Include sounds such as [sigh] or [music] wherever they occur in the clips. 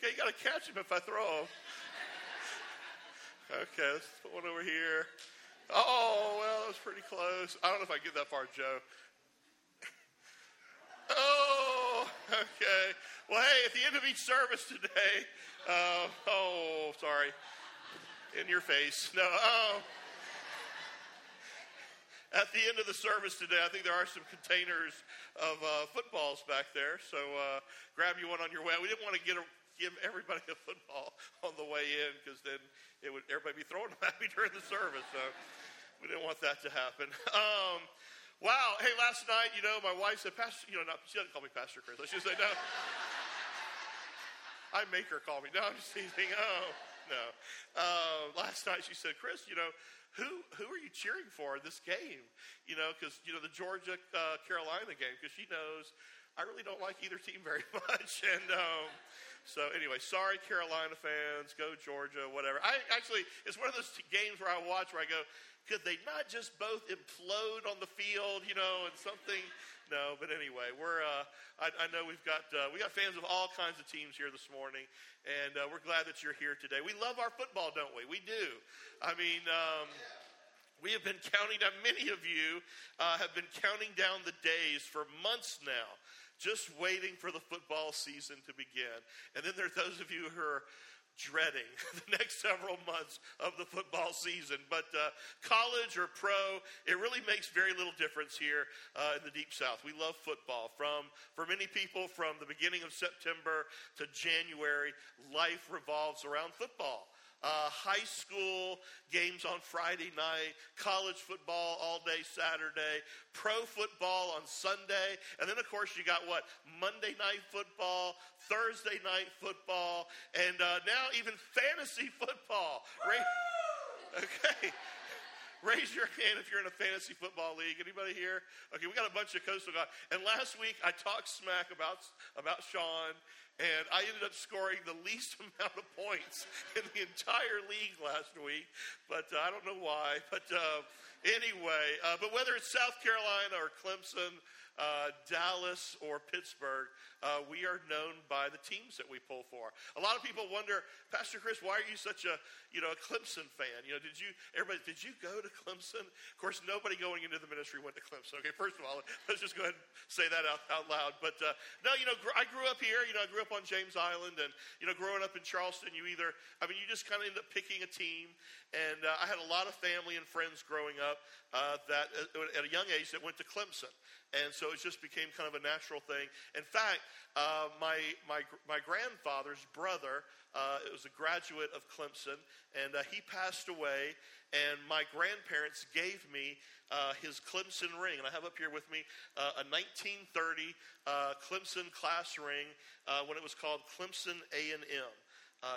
Okay, you got to catch him if I throw him. Okay, let's put one over here. Oh, well, that was pretty close. I don't know if I get that far, Joe. Oh, okay. Well, hey, at the end of each service today, uh, oh, sorry, in your face. No, oh. At the end of the service today, I think there are some containers of uh, footballs back there. So uh, grab you one on your way. We didn't want to get a, give everybody a football on the way in because then it would everybody be throwing them [laughs] at me during the service. So we didn't want that to happen. Um, wow. Hey, last night, you know, my wife said, Pastor, you know, not, she doesn't call me Pastor Chris. She say, no. [laughs] I make her call me. No, I'm just teasing. Oh, no. Uh, last night she said, Chris, you know, who who are you cheering for in this game? You know, because you know the Georgia uh, Carolina game. Because she knows I really don't like either team very [laughs] much, and um, so anyway, sorry Carolina fans, go Georgia, whatever. I actually it's one of those games where I watch where I go, could they not just both implode on the field, you know, and something no, but anyway, we're. Uh, I, I, know we've got uh, we got fans of all kinds of teams here this morning, and uh, we're glad that you're here today. We love our football, don't we? We do. I mean. Um, we have been counting down, many of you uh, have been counting down the days for months now, just waiting for the football season to begin. And then there are those of you who are dreading [laughs] the next several months of the football season. But uh, college or pro, it really makes very little difference here uh, in the Deep South. We love football. From for many people, from the beginning of September to January, life revolves around football uh, high school games on Friday night, college football all day Saturday, pro football on Sunday, and then, of course, you got what? Monday night football, Thursday night football, and uh, now even fantasy football. Right? Okay. Raise your hand if you're in a fantasy football league. Anybody here? Okay, we got a bunch of coastal guys. And last week I talked smack about about Sean, and I ended up scoring the least [laughs] amount of points in the entire league last week. But uh, I don't know why. But uh, anyway, uh, but whether it's South Carolina or Clemson uh, Dallas or Pittsburgh, uh, we are known by the teams that we pull for. A lot of people wonder, Pastor Chris, why are you such a you know a Clemson fan? You know, did you everybody did you go to Clemson? Of course, nobody going into the ministry went to Clemson. Okay, first of all, let's just go ahead and say that out, out loud. But uh, no, you know, I grew up here. You know, I grew up on James Island, and you know, growing up in Charleston, you either I mean, you just kind of end up picking a team. And uh, I had a lot of family and friends growing up uh, that uh, at a young age that went to Clemson. And so it just became kind of a natural thing. In fact, uh, my, my, my grandfather's brother uh, was a graduate of Clemson, and uh, he passed away. And my grandparents gave me uh, his Clemson ring, and I have up here with me uh, a 1930 uh, Clemson class ring when it was called Clemson A&M.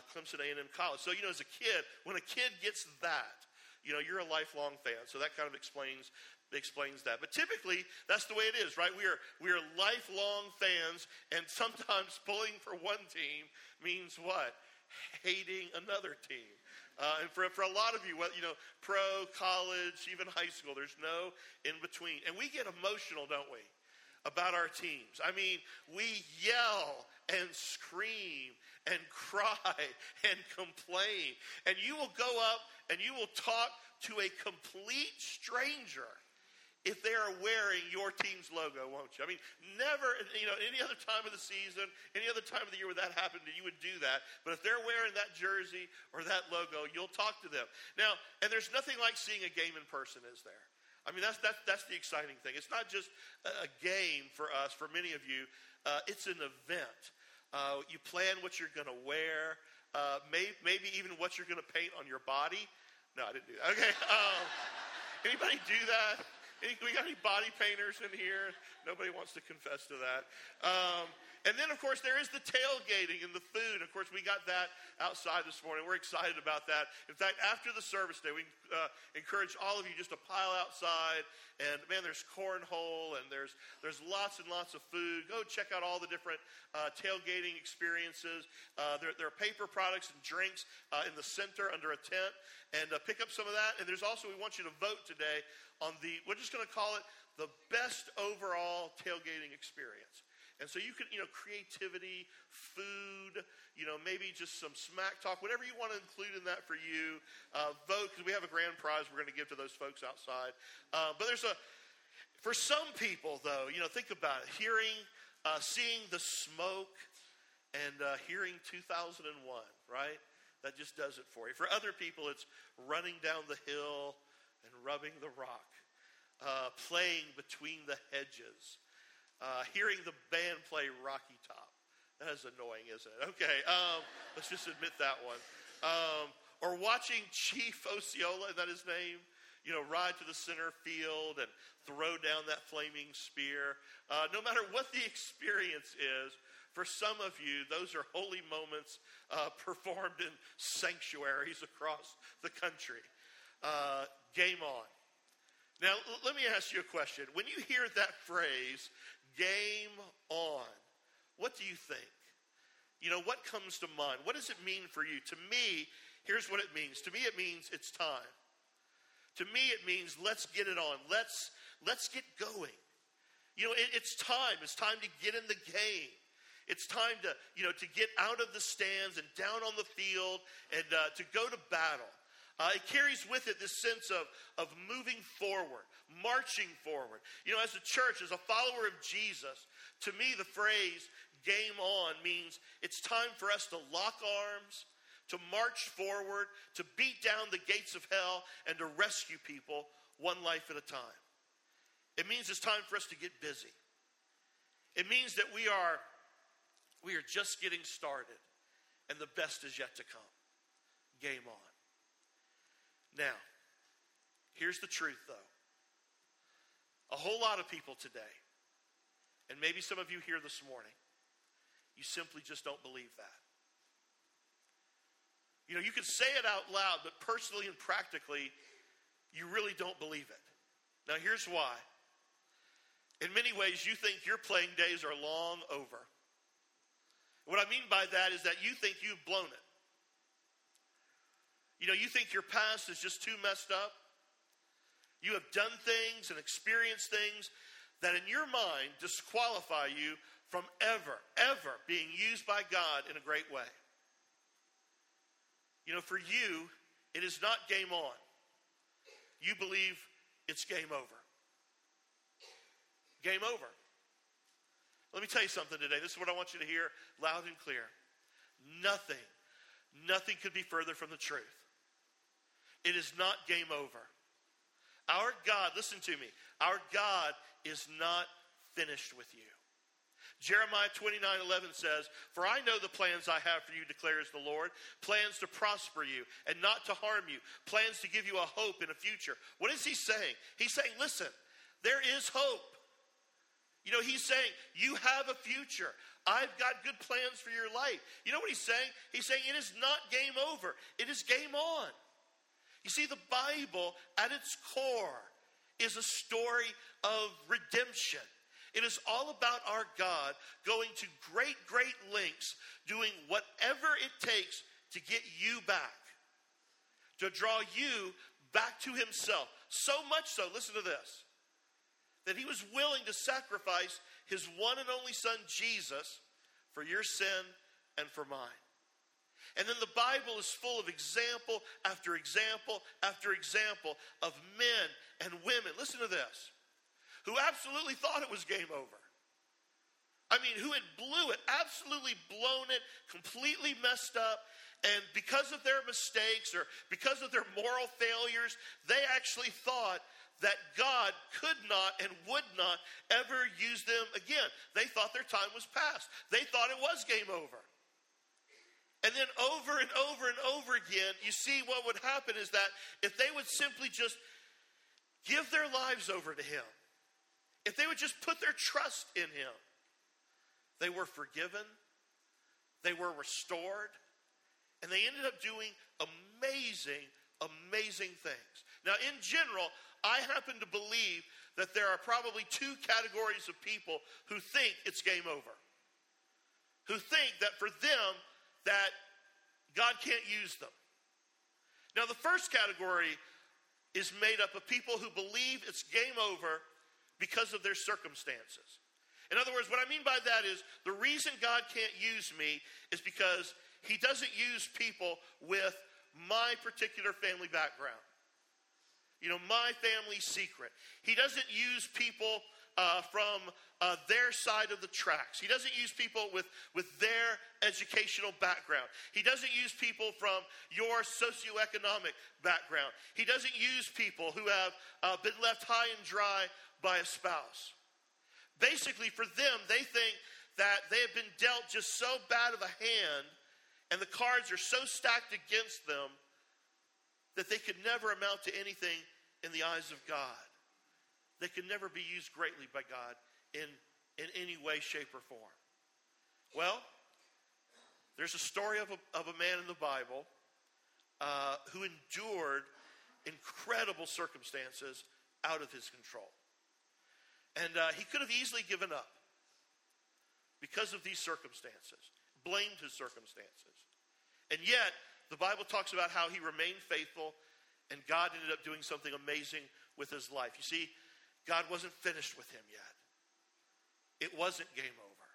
Clemson A&M College. So, you know, as a kid, when a kid gets that, you know, you're a lifelong fan. So that kind of explains explains that. But typically, that's the way it is, right? We are, we are lifelong fans, and sometimes [laughs] pulling for one team means what? Hating another team. Uh, and for, for a lot of you, well, you know, pro, college, even high school, there's no in between. And we get emotional, don't we, about our teams? I mean, we yell and scream and [laughs] cry and complain. And you will go up and you will talk to a complete stranger if they are wearing your team's logo, won't you? I mean, never, you know, any other time of the season, any other time of the year where that happened, you would do that. But if they're wearing that jersey or that logo, you'll talk to them. Now, and there's nothing like seeing a game in person, is there? I mean, that's, that's, that's the exciting thing. It's not just a game for us, for many of you, uh, it's an event. Uh, you plan what you're going to wear, uh, may, maybe even what you're going to paint on your body. No, I didn't do that. Okay. [laughs] Um, anybody do that? We got any body painters in here? Nobody wants to confess to that. Um, and then, of course, there is the tailgating and the food. Of course, we got that outside this morning. We're excited about that. In fact, after the service day, we uh, encourage all of you just to pile outside. And man, there's cornhole and there's there's lots and lots of food. Go check out all the different uh, tailgating experiences. Uh, there, there, are paper products and drinks uh, in the center under a tent, and uh, pick up some of that. And there's also we want you to vote today on the we're just going to call it the best overall tailgating experience. And so you can, you know, creativity, food, you know, maybe just some smack talk, whatever you want to include in that for you. Uh, vote, because we have a grand prize we're going to give to those folks outside. Uh, but there's a, for some people, though, you know, think about it. Hearing, uh, seeing the smoke and uh, hearing 2001, right? That just does it for you. For other people, it's running down the hill and rubbing the rock, uh, playing between the hedges uh, hearing the band play Rocky Top. That is annoying, isn't it? Okay, um, let's just admit that one. Um, or watching Chief Osceola, is that his name? You know, ride to the center field and throw down that flaming spear. Uh, no matter what the experience is, for some of you, those are holy moments uh, performed in sanctuaries across the country. Uh, game on. Now, let me ask you a question. When you hear that phrase, game on. What do you think? You know, what comes to mind? What does it mean for you? To me, here's what it means. To me, it means it's time. To me, it means let's get it on. Let's let's get going. You know, it, it's time. It's time to get in the game. It's time to you know to get out of the stands and down on the field and uh, to go to battle. Uh, it carries with it this sense of, of moving forward, marching forward. You know, as a church, as a follower of Jesus, to me, the phrase game on means it's time for us to lock arms, to march forward, to beat down the gates of hell, and to rescue people one life at a time. It means it's time for us to get busy. It means that we are, we are just getting started, and the best is yet to come. Game on. Now, here's the truth, though. A whole lot of people today, and maybe some of you here this morning, you simply just don't believe that. You know, you can say it out loud, but personally and practically, you really don't believe it. Now, here's why. In many ways, you think your playing days are long over. What I mean by that is that you think you've blown it. You know, you think your past is just too messed up. You have done things and experienced things that in your mind disqualify you from ever, ever being used by God in a great way. You know, for you, it is not game on. You believe it's game over. Game over. Let me tell you something today. This is what I want you to hear loud and clear. Nothing, nothing could be further from the truth. It is not game over. Our God, listen to me, our God is not finished with you. Jeremiah 29 11 says, For I know the plans I have for you, declares the Lord plans to prosper you and not to harm you, plans to give you a hope in a future. What is he saying? He's saying, Listen, there is hope. You know, he's saying, You have a future. I've got good plans for your life. You know what he's saying? He's saying, It is not game over, it is game on. You see, the Bible at its core is a story of redemption. It is all about our God going to great, great lengths, doing whatever it takes to get you back, to draw you back to Himself. So much so, listen to this, that He was willing to sacrifice His one and only Son, Jesus, for your sin and for mine. And then the Bible is full of example after example after example of men and women. Listen to this who absolutely thought it was game over. I mean, who had blew it, absolutely blown it, completely messed up, and because of their mistakes or because of their moral failures, they actually thought that God could not and would not ever use them again. They thought their time was past. They thought it was game over. And then over and over and over again, you see what would happen is that if they would simply just give their lives over to Him, if they would just put their trust in Him, they were forgiven, they were restored, and they ended up doing amazing, amazing things. Now, in general, I happen to believe that there are probably two categories of people who think it's game over, who think that for them, that God can't use them. Now, the first category is made up of people who believe it's game over because of their circumstances. In other words, what I mean by that is the reason God can't use me is because He doesn't use people with my particular family background. You know, my family secret. He doesn't use people uh, from uh, their side of the tracks. He doesn't use people with, with their educational background. He doesn't use people from your socioeconomic background. He doesn't use people who have uh, been left high and dry by a spouse. Basically, for them, they think that they have been dealt just so bad of a hand and the cards are so stacked against them that they could never amount to anything in the eyes of God. They could never be used greatly by God in, in any way, shape, or form. Well, there's a story of a, of a man in the Bible uh, who endured incredible circumstances out of his control. And uh, he could have easily given up because of these circumstances, blamed his circumstances. And yet, the Bible talks about how he remained faithful and God ended up doing something amazing with his life. You see, God wasn't finished with him yet. It wasn't game over,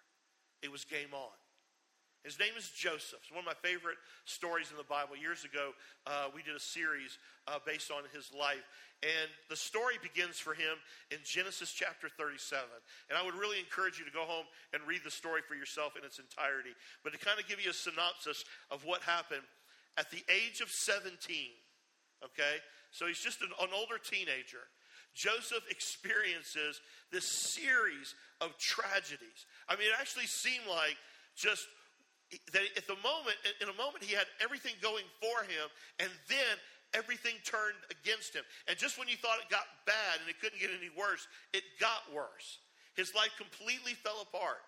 it was game on. His name is Joseph. It's one of my favorite stories in the Bible. Years ago, uh, we did a series uh, based on his life. And the story begins for him in Genesis chapter 37. And I would really encourage you to go home and read the story for yourself in its entirety. But to kind of give you a synopsis of what happened at the age of 17, okay? So he's just an, an older teenager. Joseph experiences this series of tragedies. I mean, it actually seemed like just that at the moment, in a moment, he had everything going for him, and then everything turned against him. And just when you thought it got bad and it couldn't get any worse, it got worse. His life completely fell apart.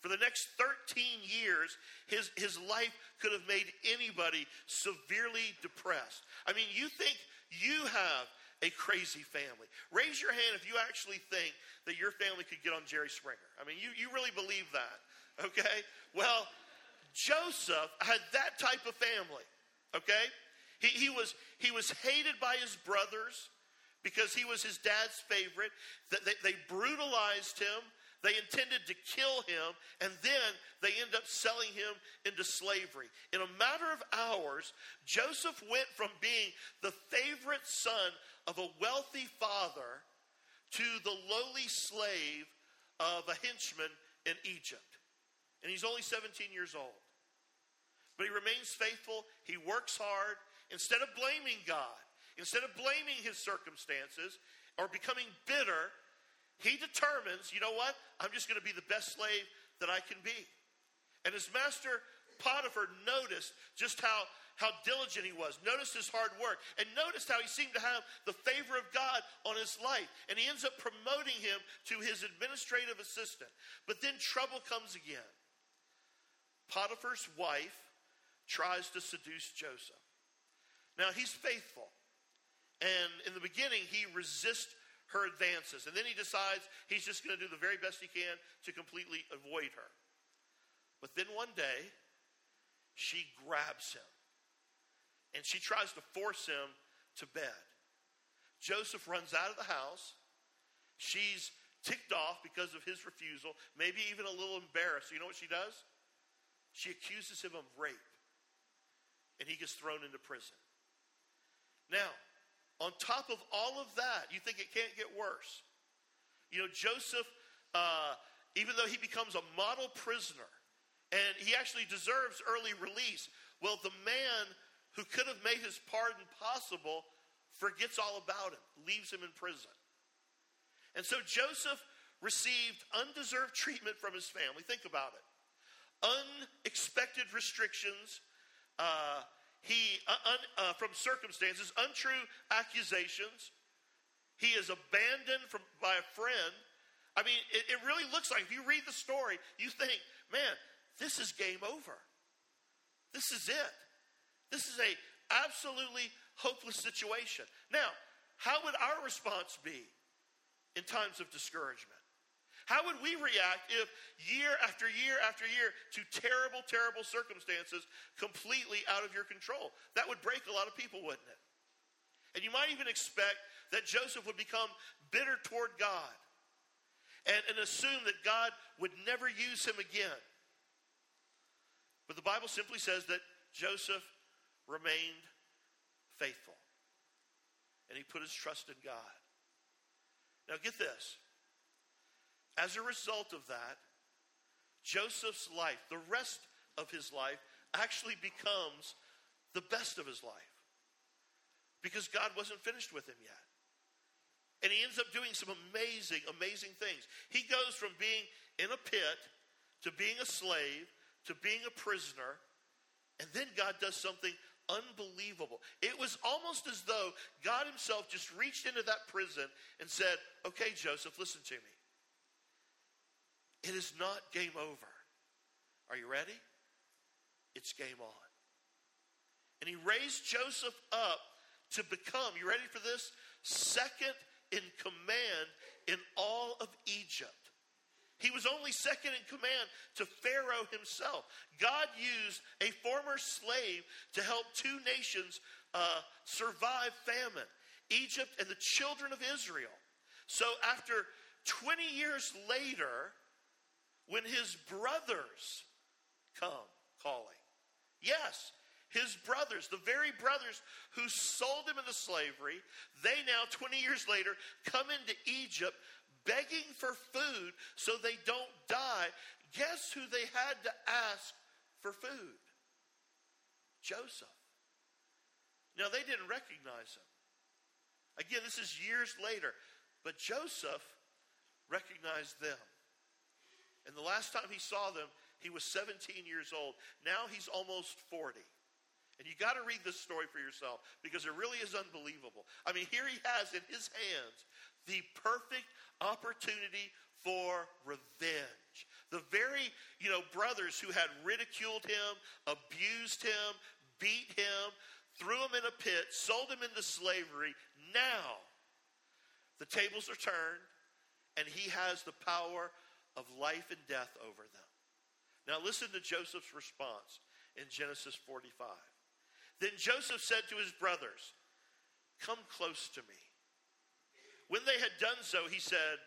For the next 13 years, his, his life could have made anybody severely depressed. I mean, you think you have a crazy family. Raise your hand if you actually think that your family could get on Jerry Springer. I mean, you, you really believe that, okay? Well, Joseph had that type of family, okay? He, he, was, he was hated by his brothers because he was his dad's favorite. They, they brutalized him. They intended to kill him, and then they end up selling him into slavery. In a matter of hours, Joseph went from being the favorite son of a wealthy father to the lowly slave of a henchman in Egypt. And he's only 17 years old. But he remains faithful, he works hard, Instead of blaming God, instead of blaming his circumstances or becoming bitter, he determines, you know what? I'm just going to be the best slave that I can be. And his master Potiphar noticed just how, how diligent he was, Notice his hard work, and notice how he seemed to have the favor of God on his life. And he ends up promoting him to his administrative assistant. But then trouble comes again. Potiphar's wife tries to seduce Joseph. Now, he's faithful. And in the beginning, he resists her advances. And then he decides he's just going to do the very best he can to completely avoid her. But then one day, she grabs him and she tries to force him to bed. Joseph runs out of the house. She's ticked off because of his refusal, maybe even a little embarrassed. You know what she does? She accuses him of rape, and he gets thrown into prison. Now, on top of all of that, you think it can't get worse. You know, Joseph, uh, even though he becomes a model prisoner, and he actually deserves early release, well, the man who could have made his pardon possible forgets all about him, leaves him in prison. And so Joseph received undeserved treatment from his family. Think about it. Unexpected restrictions, uh, he, uh, un, uh, from circumstances, untrue accusations. He is abandoned from, by a friend. I mean, it, it really looks like, if you read the story, you think, man, this is game over. This is it. This is a absolutely hopeless situation. Now, how would our response be in times of discouragement? How would we react if year after year after year to terrible, terrible circumstances completely out of your control? That would break a lot of people, wouldn't it? And you might even expect that Joseph would become bitter toward God. and, and assume that God would never use him again. But the Bible simply says that Joseph remained faithful and he put his trust in God. Now, get this. As a result of that, Joseph's life, the rest of his life, actually becomes the best of his life because God wasn't finished with him yet. And he ends up doing some amazing, amazing things. He goes from being in a pit to being a slave to being a prisoner, and then God does something unbelievable. It was almost as though God Himself just reached into that prison and said, Okay, Joseph, listen to me. It is not game over. Are you ready? It's game on. And he raised Joseph up to become, you ready for this? Second in command in all of Egypt. He was only second in command to Pharaoh himself. God used a former slave to help two nations uh, survive famine Egypt and the children of Israel. So, after 20 years later, when his brothers come calling, yes, his brothers, the very brothers who sold him into slavery, they now, 20 years later, come into Egypt begging for food so they don't die. Guess who they had to ask for food? Joseph. Now, they didn't recognize him. Again, this is years later, but Joseph recognized them. And the last time he saw them, he was 17 years old. Now he's almost 40. And you got to read this story for yourself because it really is unbelievable. I mean, here he has in his hands the perfect opportunity for revenge. The very, you know, brothers who had ridiculed him, abused him, beat him, threw him in a pit, sold him into slavery. Now, the tables are turned, and he has the power of life and death over them. Now, listen to Joseph's response in Genesis 45. Then Joseph said to his brothers, Come close to me. When they had done so, he said,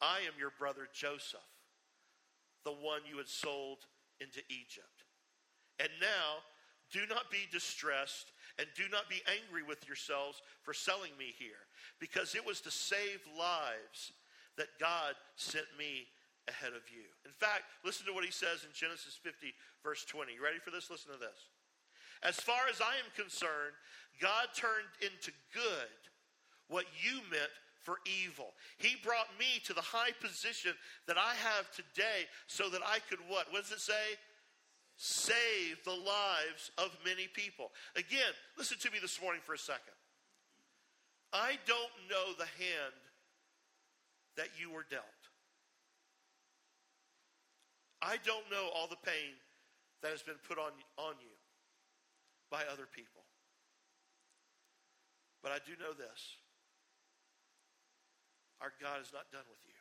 I am your brother Joseph, the one you had sold into Egypt. And now, do not be distressed and do not be angry with yourselves for selling me here, because it was to save lives that God sent me ahead of you. In fact, listen to what he says in Genesis 50, verse 20. You ready for this? Listen to this. As far as I am concerned, God turned into good what you meant for evil. He brought me to the high position that I have today so that I could what? What does it say? Save the lives of many people. Again, listen to me this morning for a second. I don't know the hand that you were dealt. I don't know all the pain that has been put on, on you by other people. But I do know this our God is not done with you.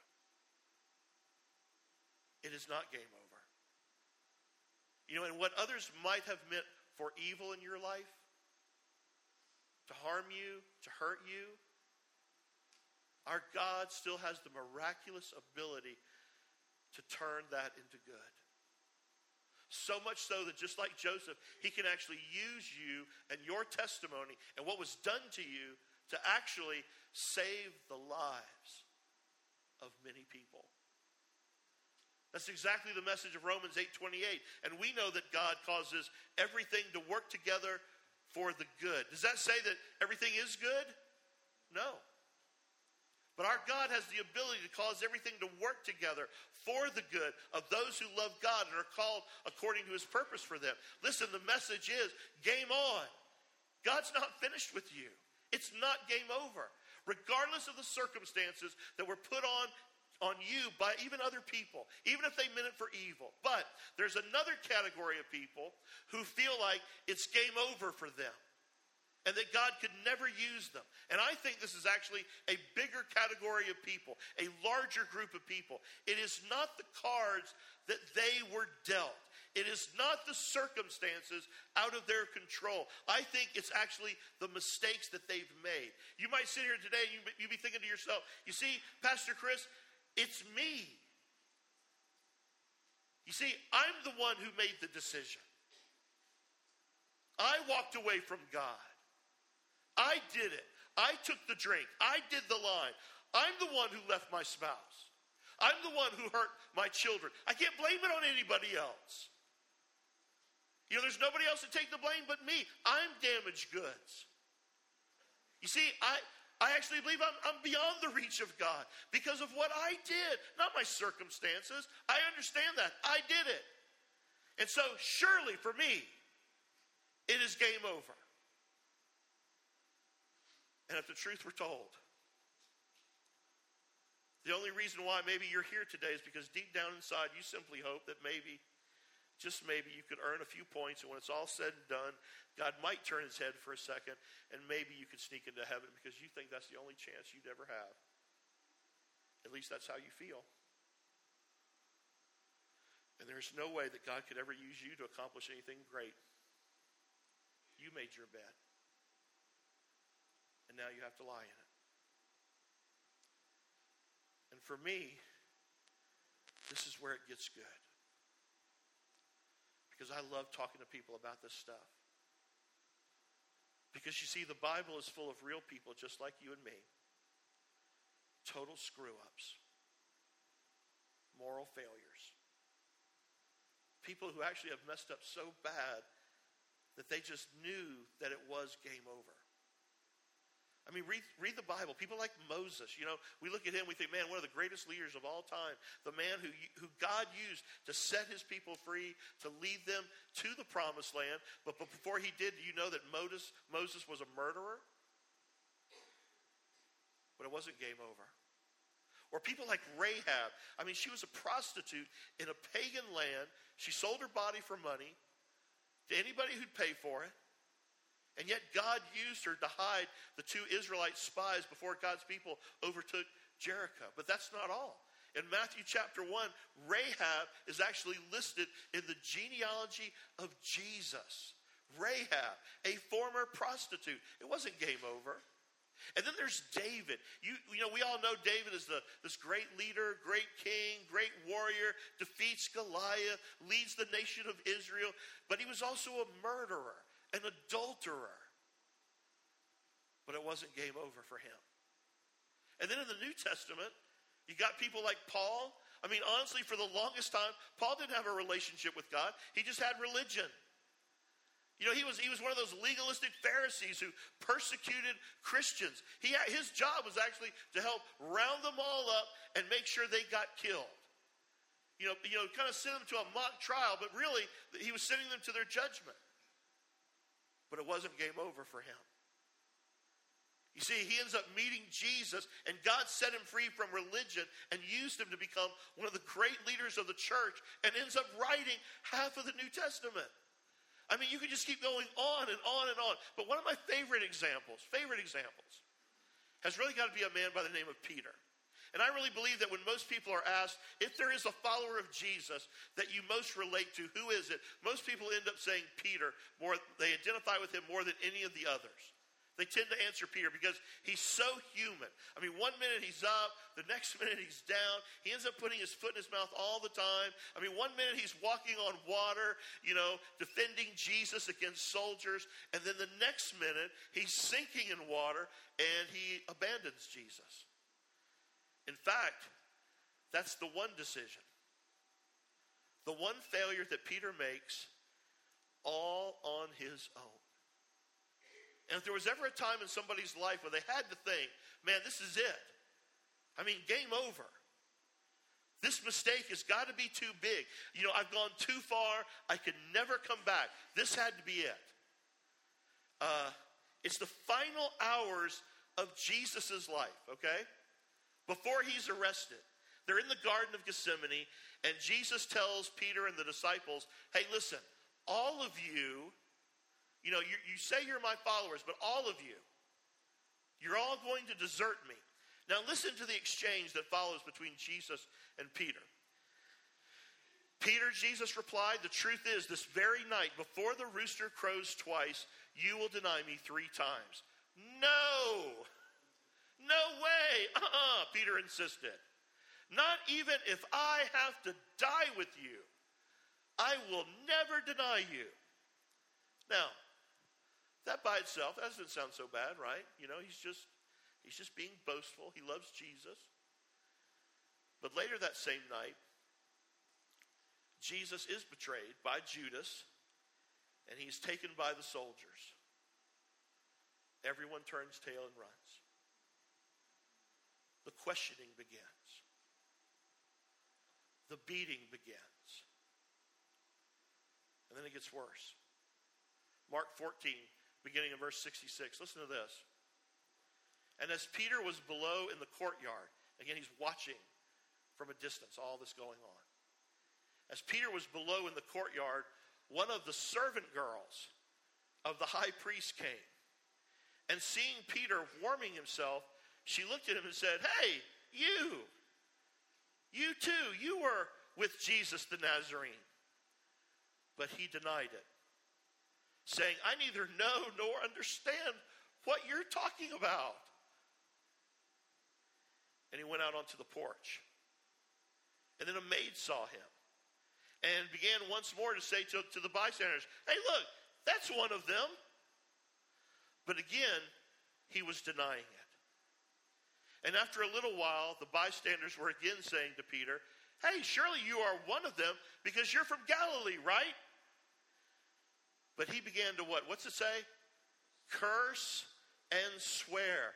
It is not game over. You know, and what others might have meant for evil in your life, to harm you, to hurt you, our God still has the miraculous ability to turn that into good. So much so that just like Joseph, he can actually use you and your testimony and what was done to you to actually save the lives of many people. That's exactly the message of Romans 8:28. And we know that God causes everything to work together for the good. Does that say that everything is good? No. But our God has the ability to cause everything to work together for the good of those who love God and are called according to his purpose for them. Listen, the message is game on. God's not finished with you, it's not game over. Regardless of the circumstances that were put on on you by even other people, even if they meant it for evil. But there's another category of people who feel like it's game over for them and that God could never use them. And I think this is actually a bigger category of people, a larger group of people. It is not the cards that they were dealt. It is not the circumstances out of their control. I think it's actually the mistakes that they've made. You might sit here today and you, be thinking to yourself, you see, Pastor Chris, It's me. You see, I'm the one who made the decision. I walked away from God. I did it. I took the drink. I did the line. I'm the one who left my spouse. I'm the one who hurt my children. I can't blame it on anybody else. You know, there's nobody else to take the blame but me. I'm damaged goods. You see, I, I actually believe I'm, I'm beyond the reach of God because of what I did, not my circumstances. I understand that. I did it. And so, surely for me, it is game over. And if the truth were told, the only reason why maybe you're here today is because deep down inside you simply hope that maybe, just maybe, you could earn a few points, and when it's all said and done, God might turn his head for a second, and maybe you could sneak into heaven because you think that's the only chance you'd ever have. At least that's how you feel. And there's no way that God could ever use you to accomplish anything great. You made your bed. And now you have to lie in it. And for me, this is where it gets good. Because I love talking to people about this stuff. Because you see, the Bible is full of real people just like you and me. Total screw ups, moral failures. People who actually have messed up so bad that they just knew that it was game over. I mean, read, read the Bible. People like Moses, you know, we look at him, we think, man, one of the greatest leaders of all time, the man who, who God used to set his people free, to lead them to the promised land. But, before he did, do you know that Moses, Moses was a murderer? But it wasn't game over. Or people like Rahab. I mean, she was a prostitute in a pagan land. She sold her body for money to anybody who'd pay for it. And yet God used her to hide the two Israelite spies before God's people overtook Jericho. But that's not all. In Matthew chapter 1, Rahab is actually listed in the genealogy of Jesus. Rahab, a former prostitute. It wasn't game over. And then there's David. You, you know, we all know David is the, this great leader, great king, great warrior, defeats Goliath, leads the nation of Israel, but he was also a murderer an adulterer. But it wasn't game over for him. And then in the New Testament, you got people like Paul. I mean, honestly, for the longest time, Paul didn't have a relationship with God, he just had religion. You know, he was, he was one of those legalistic Pharisees who persecuted Christians. He, his job was actually to help round them all up and make sure they got killed. You know, you know, kind of send them to a mock trial, but really, he was sending them to their judgment but it wasn't game over for him. You see, he ends up meeting Jesus, and God set him free from religion and used him to become one of the great leaders of the church and ends up writing half of the New Testament. I mean, you can just keep going on and on and on. But one of my favorite examples, favorite examples, has really got to be a man by the name of Peter. And I really believe that when most people are asked if there is a follower of Jesus that you most relate to, who is it? Most people end up saying Peter. More, they identify with him more than any of the others. They tend to answer Peter because he's so human. I mean, one minute he's up, the next [laughs] minute he's down. He ends up putting his foot in his mouth all the time. I mean, one minute he's walking on water, you know, defending Jesus against soldiers. And then the next minute he's sinking in water and he abandons Jesus. In fact, that's the one decision, the one failure that Peter makes all on his own. And if there was ever a time in somebody's life where they had to think, man, this is it. I mean, game over. This mistake has got to be too big. You know, I've gone too far. I could never come back. This had to be it. Uh, it's the final hours of Jesus' life, okay? Before he's arrested. They're in the Garden of Gethsemane, and Jesus tells Peter and the disciples, hey, listen, all of you, you know, you, you say you're my followers, but all of you, you're all going to desert me. Now, listen to the exchange that follows between Jesus and Peter. Peter, Jesus replied, The truth is, this very night, before the rooster crows twice, you will deny me three times. No! No way. [laughs] Uh-uh, Peter insisted. Not even if I have to die with you, I will never deny you. Now, that by itself that doesn't sound so bad, right? You know, he's just he's just being boastful. He loves Jesus. But later that same night, Jesus is betrayed by Judas, and he's taken by the soldiers. Everyone turns tail and runs. The questioning begins the beating begins. And then it gets worse. Mark 14, beginning in verse 66. Listen to this. And as Peter was below in the courtyard, again, he's watching from a distance all this going on. As Peter was below in the courtyard, one of the servant girls of the high priest came. And seeing Peter warming himself, she looked at him and said, Hey, you, you too, you were with Jesus the Nazarene. But he denied it, saying, I neither know nor understand what you're talking about. And he went out onto the porch. And then a maid saw him and began once more to say to, to the bystanders, Hey, look, that's one of them. But again, he was denying it. And after a little while, the bystanders were again saying to Peter, Hey, surely you are one of them because you're from Galilee, right? But he began to what? What's it say? Curse and swear.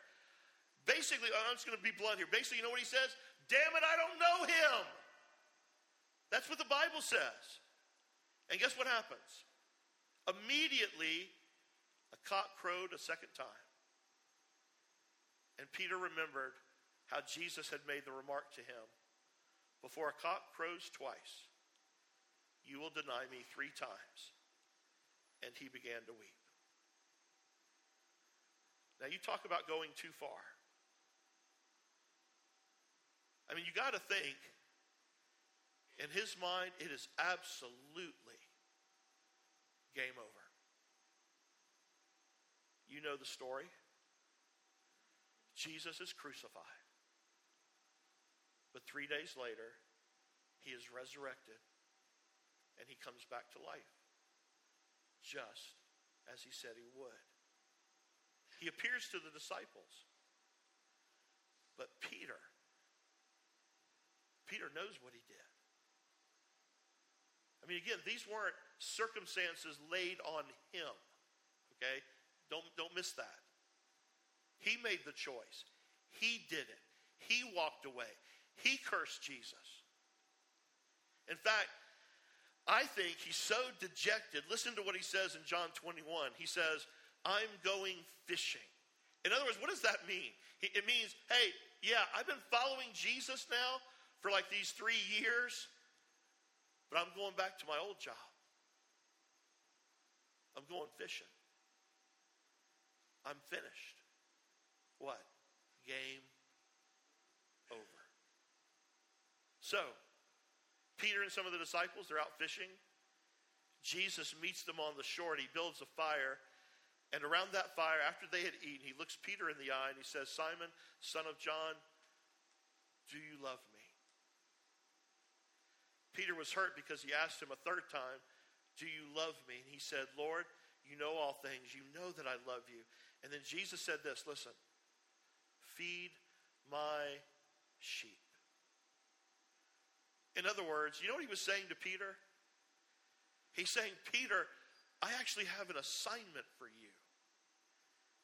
Basically, I'm just going to be blunt here. Basically, you know what he says? Damn it, I don't know him. That's what the Bible says. And guess what happens? Immediately, a cock crowed a second time. And Peter remembered how Jesus had made the remark to him Before a cock crows twice, you will deny me three times. And he began to weep. Now, you talk about going too far. I mean, you got to think, in his mind, it is absolutely game over. You know the story. Jesus is crucified. But three days later, he is resurrected and he comes back to life, just as he said he would. He appears to the disciples. But Peter, Peter knows what he did. I mean, again, these weren't circumstances laid on him. Okay? Don't, don't miss that. He made the choice. He did it. He walked away. He cursed Jesus. In fact, I think he's so dejected. Listen to what he says in John 21. He says, I'm going fishing. In other words, what does that mean? It means, hey, yeah, I've been following Jesus now for like these three years, but I'm going back to my old job. I'm going fishing. I'm finished. What? Game over. So, Peter and some of the disciples, they're out fishing. Jesus meets them on the shore and he builds a fire. And around that fire, after they had eaten, he looks Peter in the eye and he says, Simon, son of John, do you love me? Peter was hurt because he asked him a third time, Do you love me? And he said, Lord, you know all things. You know that I love you. And then Jesus said this listen, feed my sheep. In other words, you know what he was saying to Peter? He's saying, Peter, I actually have an assignment for you.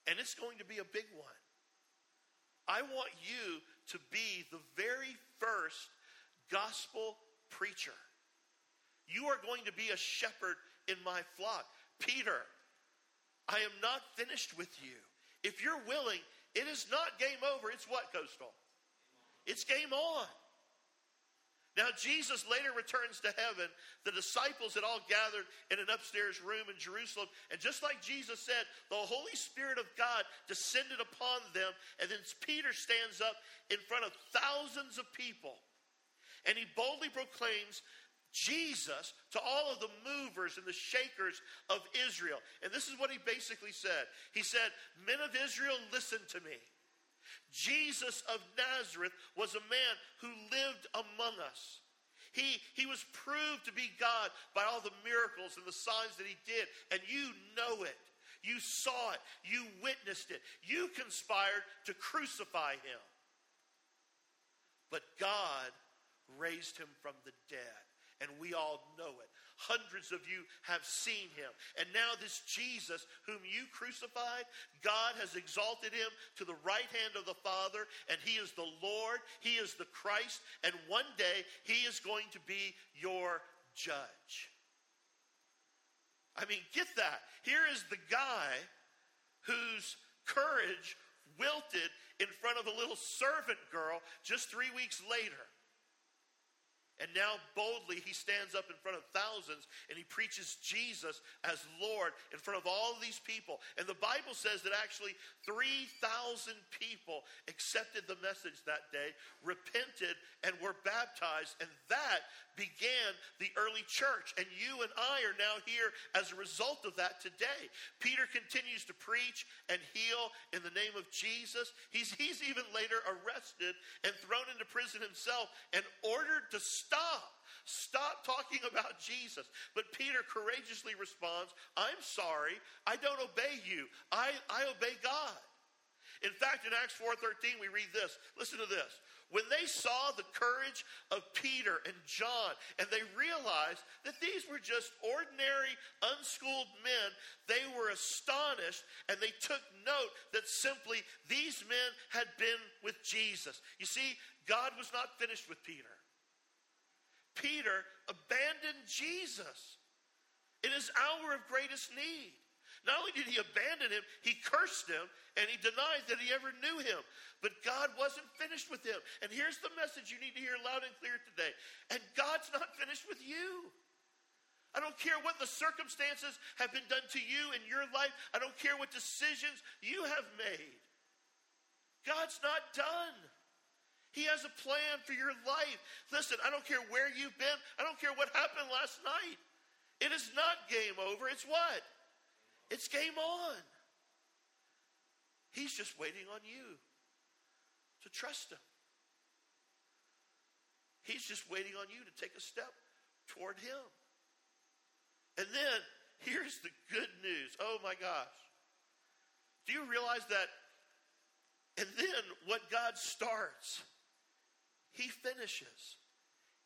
And it's going to be a big one. I want you to be the very first gospel preacher. You are going to be a shepherd in my flock. Peter, I am not finished with you. If you're willing, it is not game over. It's what, Coastal? It's game on. Now, Jesus later returns to heaven. The disciples had all gathered in an upstairs room in Jerusalem. And just like Jesus said, the Holy Spirit of God descended upon them. And then Peter stands up in front of thousands of people. And he boldly proclaims Jesus to all of the movers and the shakers of Israel. And this is what he basically said He said, Men of Israel, listen to me. Jesus of Nazareth was a man who lived among us. He, he was proved to be God by all the miracles and the signs that he did, and you know it. You saw it. You witnessed it. You conspired to crucify him. But God raised him from the dead, and we all know it. Hundreds of you have seen him. And now, this Jesus, whom you crucified, God has exalted him to the right hand of the Father, and he is the Lord, he is the Christ, and one day he is going to be your judge. I mean, get that. Here is the guy whose courage wilted in front of a little servant girl just three weeks later. And now boldly he stands up in front of thousands and he preaches Jesus as Lord in front of all of these people. And the Bible says that actually 3,000 people accepted the message that day, repented, and were baptized. And that began the early church. And you and I are now here as a result of that today. Peter continues to preach and heal in the name of Jesus. He's, he's even later arrested and thrown into prison himself and ordered to stop. Stop talking about Jesus. But Peter courageously responds, I'm sorry. I don't obey you. I, I obey God. In fact, in Acts 4:13 we read this. Listen to this. When they saw the courage of Peter and John and they realized that these were just ordinary unschooled men, they were astonished and they took note that simply these men had been with Jesus. You see, God was not finished with Peter. Peter abandoned Jesus in his hour of greatest need. Not only did he abandon him, he cursed him and he denied that he ever knew him. But God wasn't finished with him. And here's the message you need to hear loud and clear today. And God's not finished with you. I don't care what the circumstances have been done to you in your life. I don't care what decisions you have made. God's not done. He has a plan for your life. Listen, I don't care where you've been. I don't care what happened last night. It is not game over. It's what? It's game on. He's just waiting on you to trust him. He's just waiting on you to take a step toward him. And then here's the good news. Oh my gosh. Do you realize that? And then what God starts he finishes.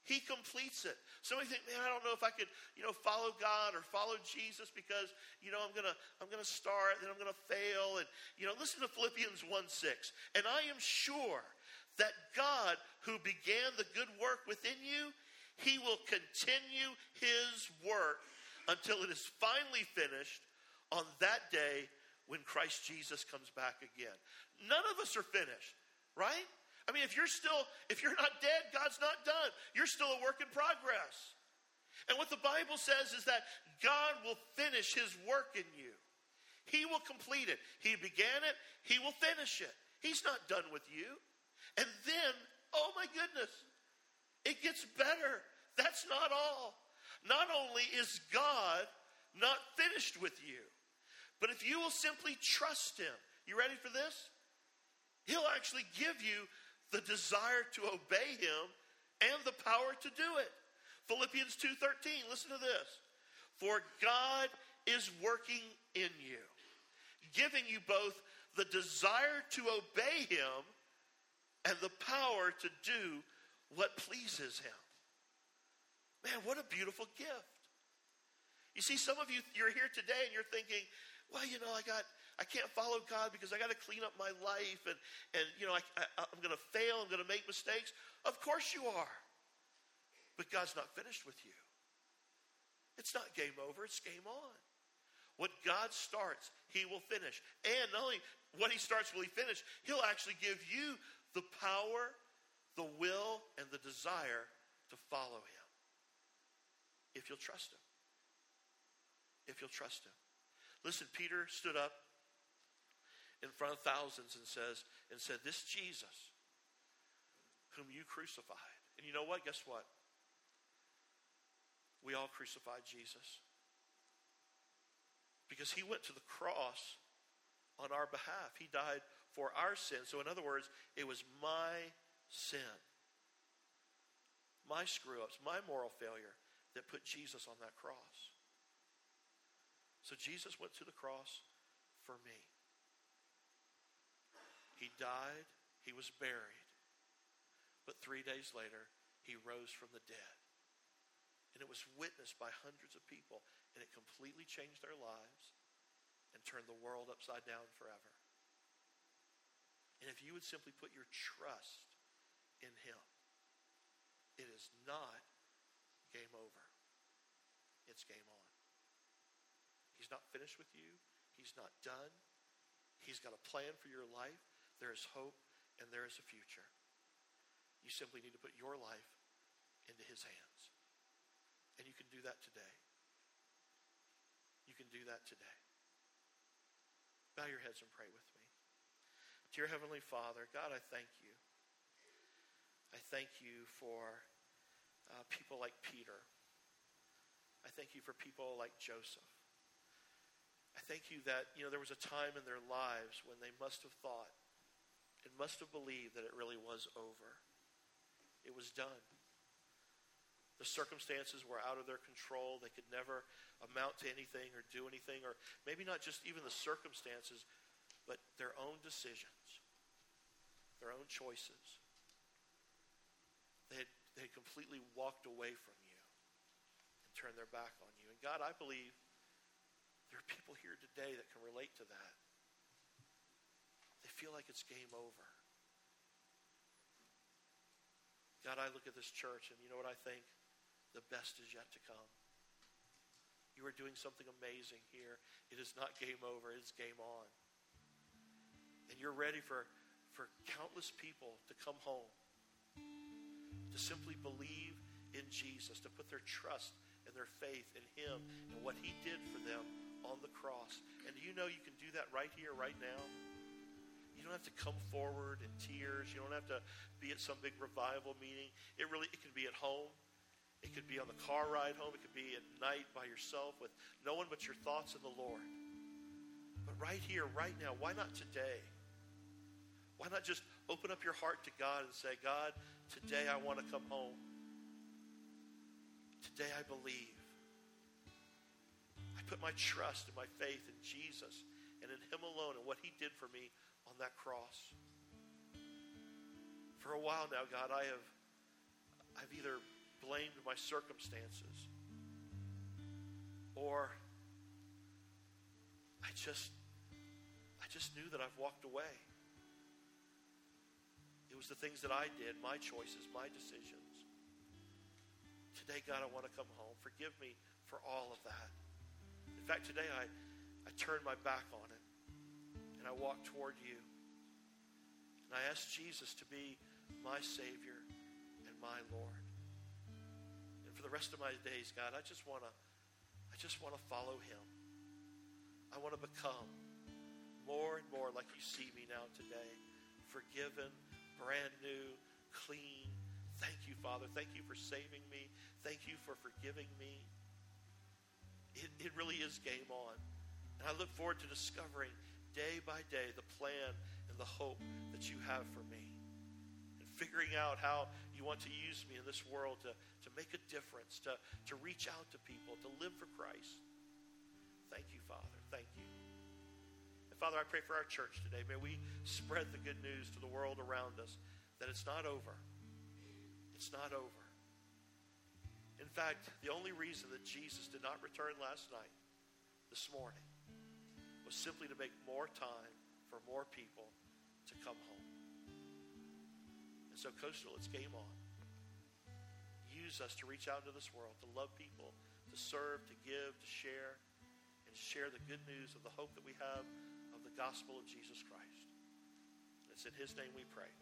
He completes it. Some of you think, man, I don't know if I could, you know, follow God or follow Jesus because, you know, I'm gonna, I'm gonna start, then I'm gonna fail. And, you know, listen to Philippians 1 6. And I am sure that God who began the good work within you, he will continue his work until it is finally finished on that day when Christ Jesus comes back again. None of us are finished, right? I mean, if you're still, if you're not dead, God's not done. You're still a work in progress. And what the Bible says is that God will finish his work in you. He will complete it. He began it, he will finish it. He's not done with you. And then, oh my goodness, it gets better. That's not all. Not only is God not finished with you, but if you will simply trust him, you ready for this? He'll actually give you the desire to obey him and the power to do it. Philippians 2:13, listen to this. For God is working in you, giving you both the desire to obey him and the power to do what pleases him. Man, what a beautiful gift. You see, some of you, you're here today and you're thinking, well, you know, I got I can't follow God because I got to clean up my life and, and you know, I, I, I'm going to fail. I'm going to make mistakes. Of course you are. But God's not finished with you. It's not game over, it's game on. What God starts, He will finish. And not only what He starts will He finish, He'll actually give you the power, the will, and the desire to follow Him. If you'll trust Him. If you'll trust Him. Listen, Peter stood up in front of thousands and says and said, This Jesus whom you crucified. And you know what? Guess what? We all crucified Jesus. Because he went to the cross on our behalf. He died for our sin. So, in other words, it was my sin, my screw ups, my moral failure that put Jesus on that cross. So, Jesus went to the cross for me. He died, he was buried, but three days later, he rose from the dead. And it was witnessed by hundreds of people, and it completely changed their lives and turned the world upside down forever. And if you would simply put your trust in him, it is not game over. It's game on. He's not finished with you. He's not done. He's got a plan for your life. There is hope and there is a future. You simply need to put your life into his hands. And you can do that today. You can do that today. Bow your heads and pray with me. Dear Heavenly Father, God, I thank you. I thank you for uh, people like Peter. I thank you for people like Joseph. I thank you that, you know, there was a time in their lives when they must have thought and must have believed that it really was over. It was done. The circumstances were out of their control. They could never amount to anything or do anything, or maybe not just even the circumstances, but their own decisions, their own choices. They had, they had completely walked away from you and turned their back on you. And God, I believe there are people here today that can relate to that. Feel like it's game over. God, I look at this church and you know what I think? The best is yet to come. You are doing something amazing here. It is not game over, it is game on. And you're ready for, for countless people to come home, to simply believe in Jesus, to put their trust and their faith in Him and what He did for them on the cross. And do you know you can do that right here, right now? You don't have to come forward in tears. You don't have to be at some big revival meeting. It really it can be at home. It could be on the car ride home. It could be at night by yourself with no one but your thoughts of the Lord. But right here, right now, why not today? Why not just open up your heart to God and say, God, today I want to come home. Today I believe. I put my trust and my faith in Jesus and in Him alone and what He did for me that cross. For a while now, God, I have I've either blamed my circumstances. Or I just I just knew that I've walked away. It was the things that I did, my choices, my decisions. Today, God, I want to come home. Forgive me for all of that. In fact, today I, I turned my back on it and I walked toward you. And I asked Jesus to be my Savior and my Lord And for the rest of my days, God, I just want to I just want to follow him. I want to become more and more like you see me now today. Forgiven, brand new, clean. Thank you, Father. Thank you for saving me. Thank you for forgiving me. It, it really is game on. And I look forward to discovering day by day the plan and the hope that you have for me. And figuring out how you want to use me in this world to, to make a difference, to, to reach out to people, to live for Christ. Thank you, Father. Thank you. And Father, I pray for our church today. May we spread the good news to the world around us that it's not over. It's not over. In fact, the only reason that Jesus did not return last night, this morning, was simply to make more time for more people to come home. And so, Coastal, it's game on. Use us to reach out into this world, to love people, to serve, to give, to share, and share the good news of the hope that we have of the gospel of Jesus Christ. It's in His name we pray.